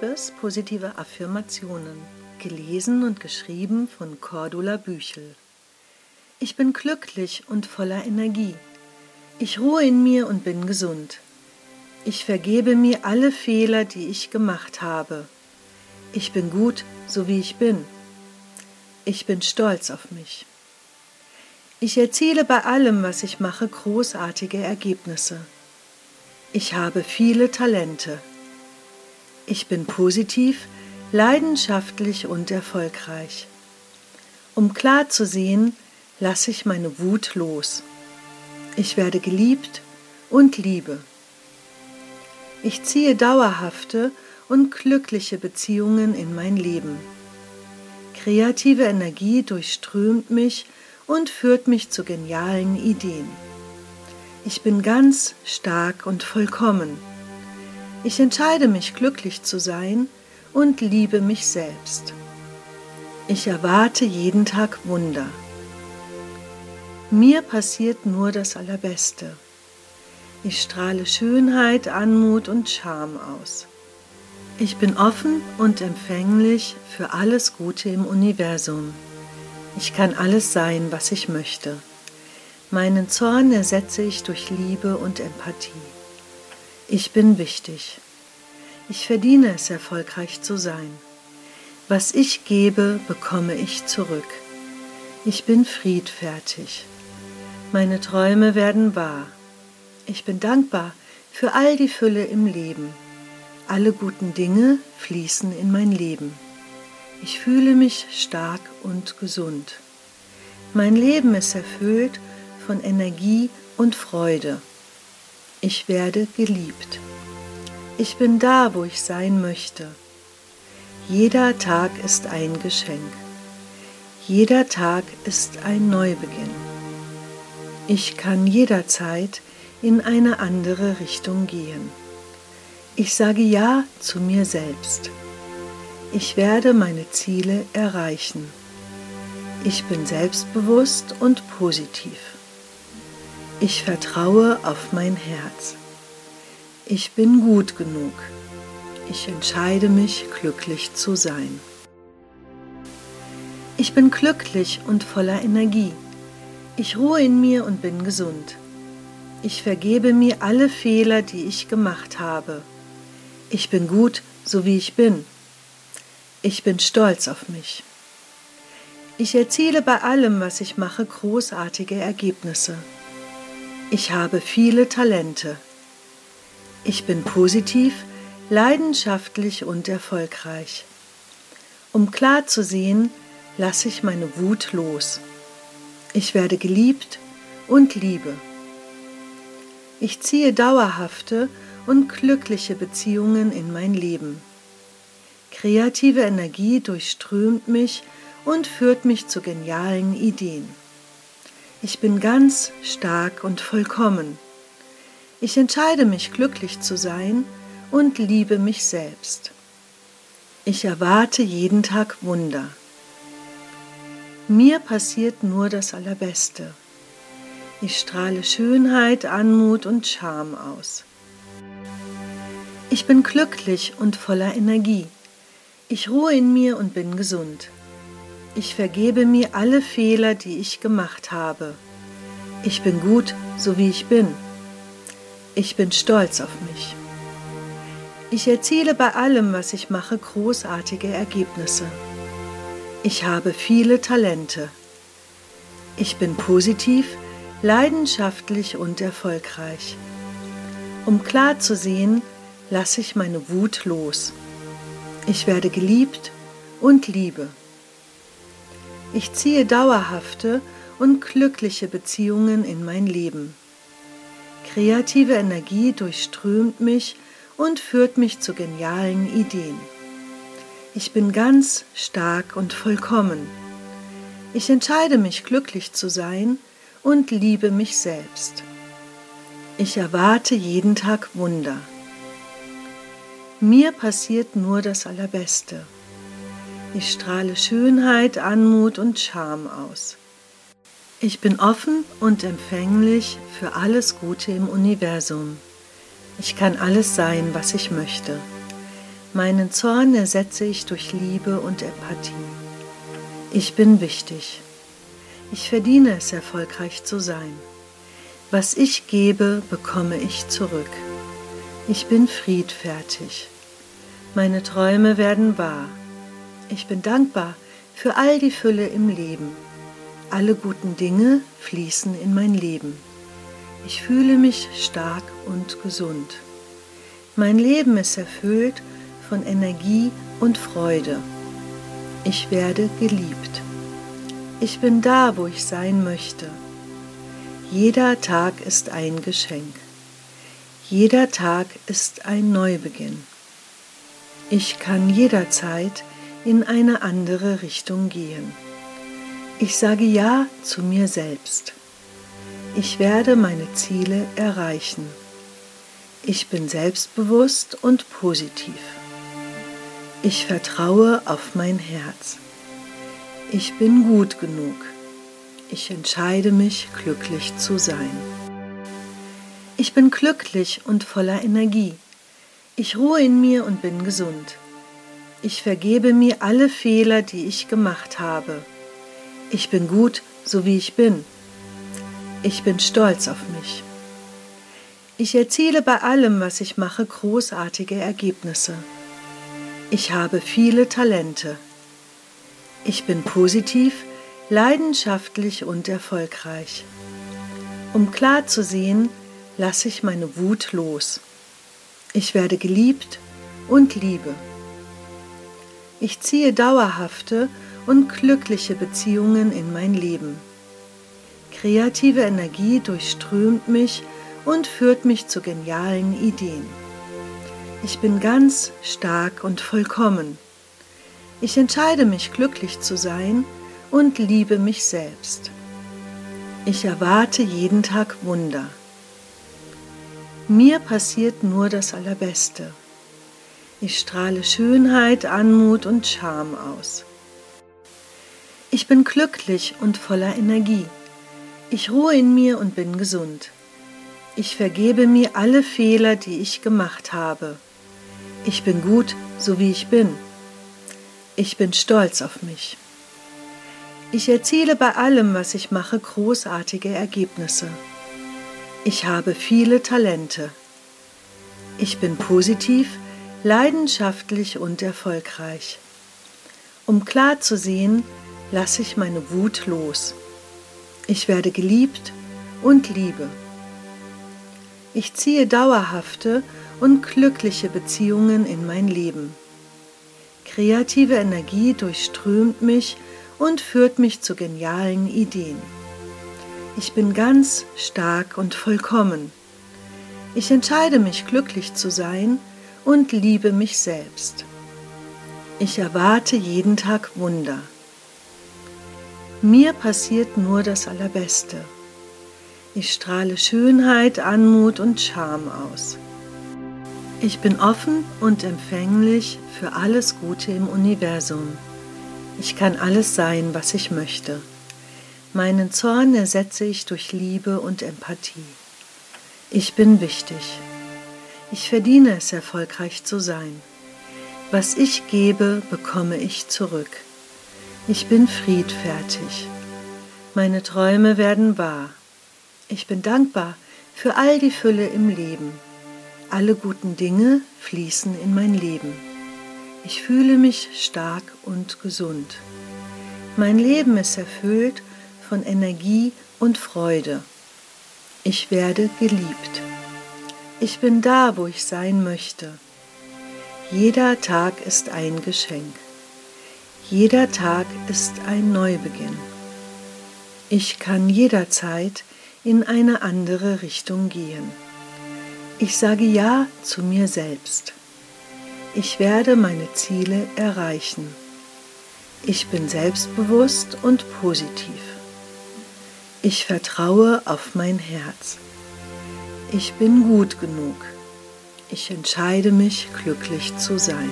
Liebes positive Affirmationen, gelesen und geschrieben von Cordula Büchel. Ich bin glücklich und voller Energie. Ich ruhe in mir und bin gesund. Ich vergebe mir alle Fehler, die ich gemacht habe. Ich bin gut, so wie ich bin. Ich bin stolz auf mich. Ich erziele bei allem, was ich mache, großartige Ergebnisse. Ich habe viele Talente. Ich bin positiv, leidenschaftlich und erfolgreich. Um klar zu sehen, lasse ich meine Wut los. Ich werde geliebt und liebe. Ich ziehe dauerhafte und glückliche Beziehungen in mein Leben. Kreative Energie durchströmt mich und führt mich zu genialen Ideen. Ich bin ganz stark und vollkommen. Ich entscheide mich glücklich zu sein und liebe mich selbst. Ich erwarte jeden Tag Wunder. Mir passiert nur das Allerbeste. Ich strahle Schönheit, Anmut und Charme aus. Ich bin offen und empfänglich für alles Gute im Universum. Ich kann alles sein, was ich möchte. Meinen Zorn ersetze ich durch Liebe und Empathie. Ich bin wichtig. Ich verdiene es, erfolgreich zu sein. Was ich gebe, bekomme ich zurück. Ich bin friedfertig. Meine Träume werden wahr. Ich bin dankbar für all die Fülle im Leben. Alle guten Dinge fließen in mein Leben. Ich fühle mich stark und gesund. Mein Leben ist erfüllt von Energie und Freude. Ich werde geliebt. Ich bin da, wo ich sein möchte. Jeder Tag ist ein Geschenk. Jeder Tag ist ein Neubeginn. Ich kann jederzeit in eine andere Richtung gehen. Ich sage Ja zu mir selbst. Ich werde meine Ziele erreichen. Ich bin selbstbewusst und positiv. Ich vertraue auf mein Herz. Ich bin gut genug. Ich entscheide mich, glücklich zu sein. Ich bin glücklich und voller Energie. Ich ruhe in mir und bin gesund. Ich vergebe mir alle Fehler, die ich gemacht habe. Ich bin gut, so wie ich bin. Ich bin stolz auf mich. Ich erziele bei allem, was ich mache, großartige Ergebnisse. Ich habe viele Talente. Ich bin positiv, leidenschaftlich und erfolgreich. Um klar zu sehen, lasse ich meine Wut los. Ich werde geliebt und liebe. Ich ziehe dauerhafte und glückliche Beziehungen in mein Leben. Kreative Energie durchströmt mich und führt mich zu genialen Ideen. Ich bin ganz stark und vollkommen. Ich entscheide mich glücklich zu sein und liebe mich selbst. Ich erwarte jeden Tag Wunder. Mir passiert nur das Allerbeste. Ich strahle Schönheit, Anmut und Charme aus. Ich bin glücklich und voller Energie. Ich ruhe in mir und bin gesund. Ich vergebe mir alle Fehler, die ich gemacht habe. Ich bin gut, so wie ich bin. Ich bin stolz auf mich. Ich erziele bei allem, was ich mache, großartige Ergebnisse. Ich habe viele Talente. Ich bin positiv, leidenschaftlich und erfolgreich. Um klar zu sehen, lasse ich meine Wut los. Ich werde geliebt und liebe. Ich ziehe dauerhafte und glückliche Beziehungen in mein Leben. Kreative Energie durchströmt mich und führt mich zu genialen Ideen. Ich bin ganz stark und vollkommen. Ich entscheide mich glücklich zu sein und liebe mich selbst. Ich erwarte jeden Tag Wunder. Mir passiert nur das Allerbeste. Ich strahle Schönheit, Anmut und Charme aus. Ich bin offen und empfänglich für alles Gute im Universum. Ich kann alles sein, was ich möchte. Meinen Zorn ersetze ich durch Liebe und Empathie. Ich bin wichtig. Ich verdiene es, erfolgreich zu sein. Was ich gebe, bekomme ich zurück. Ich bin friedfertig. Meine Träume werden wahr. Ich bin dankbar für all die Fülle im Leben. Alle guten Dinge fließen in mein Leben. Ich fühle mich stark und gesund. Mein Leben ist erfüllt von Energie und Freude. Ich werde geliebt. Ich bin da, wo ich sein möchte. Jeder Tag ist ein Geschenk. Jeder Tag ist ein Neubeginn. Ich kann jederzeit in eine andere Richtung gehen. Ich sage Ja zu mir selbst. Ich werde meine Ziele erreichen. Ich bin selbstbewusst und positiv. Ich vertraue auf mein Herz. Ich bin gut genug. Ich entscheide mich, glücklich zu sein. Ich bin glücklich und voller Energie. Ich ruhe in mir und bin gesund. Ich vergebe mir alle Fehler, die ich gemacht habe. Ich bin gut, so wie ich bin. Ich bin stolz auf mich. Ich erziele bei allem, was ich mache, großartige Ergebnisse. Ich habe viele Talente. Ich bin positiv, leidenschaftlich und erfolgreich. Um klar zu sehen, lasse ich meine Wut los. Ich werde geliebt und liebe. Ich ziehe dauerhafte und glückliche Beziehungen in mein Leben. Kreative Energie durchströmt mich und führt mich zu genialen Ideen. Ich bin ganz stark und vollkommen. Ich entscheide mich glücklich zu sein und liebe mich selbst. Ich erwarte jeden Tag Wunder. Mir passiert nur das Allerbeste. Ich strahle Schönheit, Anmut und Charme aus. Ich bin glücklich und voller Energie. Ich ruhe in mir und bin gesund. Ich vergebe mir alle Fehler, die ich gemacht habe. Ich bin gut, so wie ich bin. Ich bin stolz auf mich. Ich erziele bei allem, was ich mache, großartige Ergebnisse. Ich habe viele Talente. Ich bin positiv, leidenschaftlich und erfolgreich. Um klar zu sehen, lasse ich meine Wut los. Ich werde geliebt und liebe. Ich ziehe dauerhafte und glückliche Beziehungen in mein Leben. Kreative Energie durchströmt mich und führt mich zu genialen Ideen. Ich bin ganz stark und vollkommen. Ich entscheide mich glücklich zu sein und liebe mich selbst. Ich erwarte jeden Tag Wunder. Mir passiert nur das Allerbeste. Ich strahle Schönheit, Anmut und Charme aus. Ich bin offen und empfänglich für alles Gute im Universum. Ich kann alles sein, was ich möchte. Meinen Zorn ersetze ich durch Liebe und Empathie. Ich bin wichtig. Ich verdiene es, erfolgreich zu sein. Was ich gebe, bekomme ich zurück. Ich bin friedfertig. Meine Träume werden wahr. Ich bin dankbar für all die Fülle im Leben. Alle guten Dinge fließen in mein Leben. Ich fühle mich stark und gesund. Mein Leben ist erfüllt von Energie und Freude. Ich werde geliebt. Ich bin da, wo ich sein möchte. Jeder Tag ist ein Geschenk. Jeder Tag ist ein Neubeginn. Ich kann jederzeit in eine andere Richtung gehen. Ich sage Ja zu mir selbst. Ich werde meine Ziele erreichen. Ich bin selbstbewusst und positiv. Ich vertraue auf mein Herz. Ich bin gut genug. Ich entscheide mich, glücklich zu sein.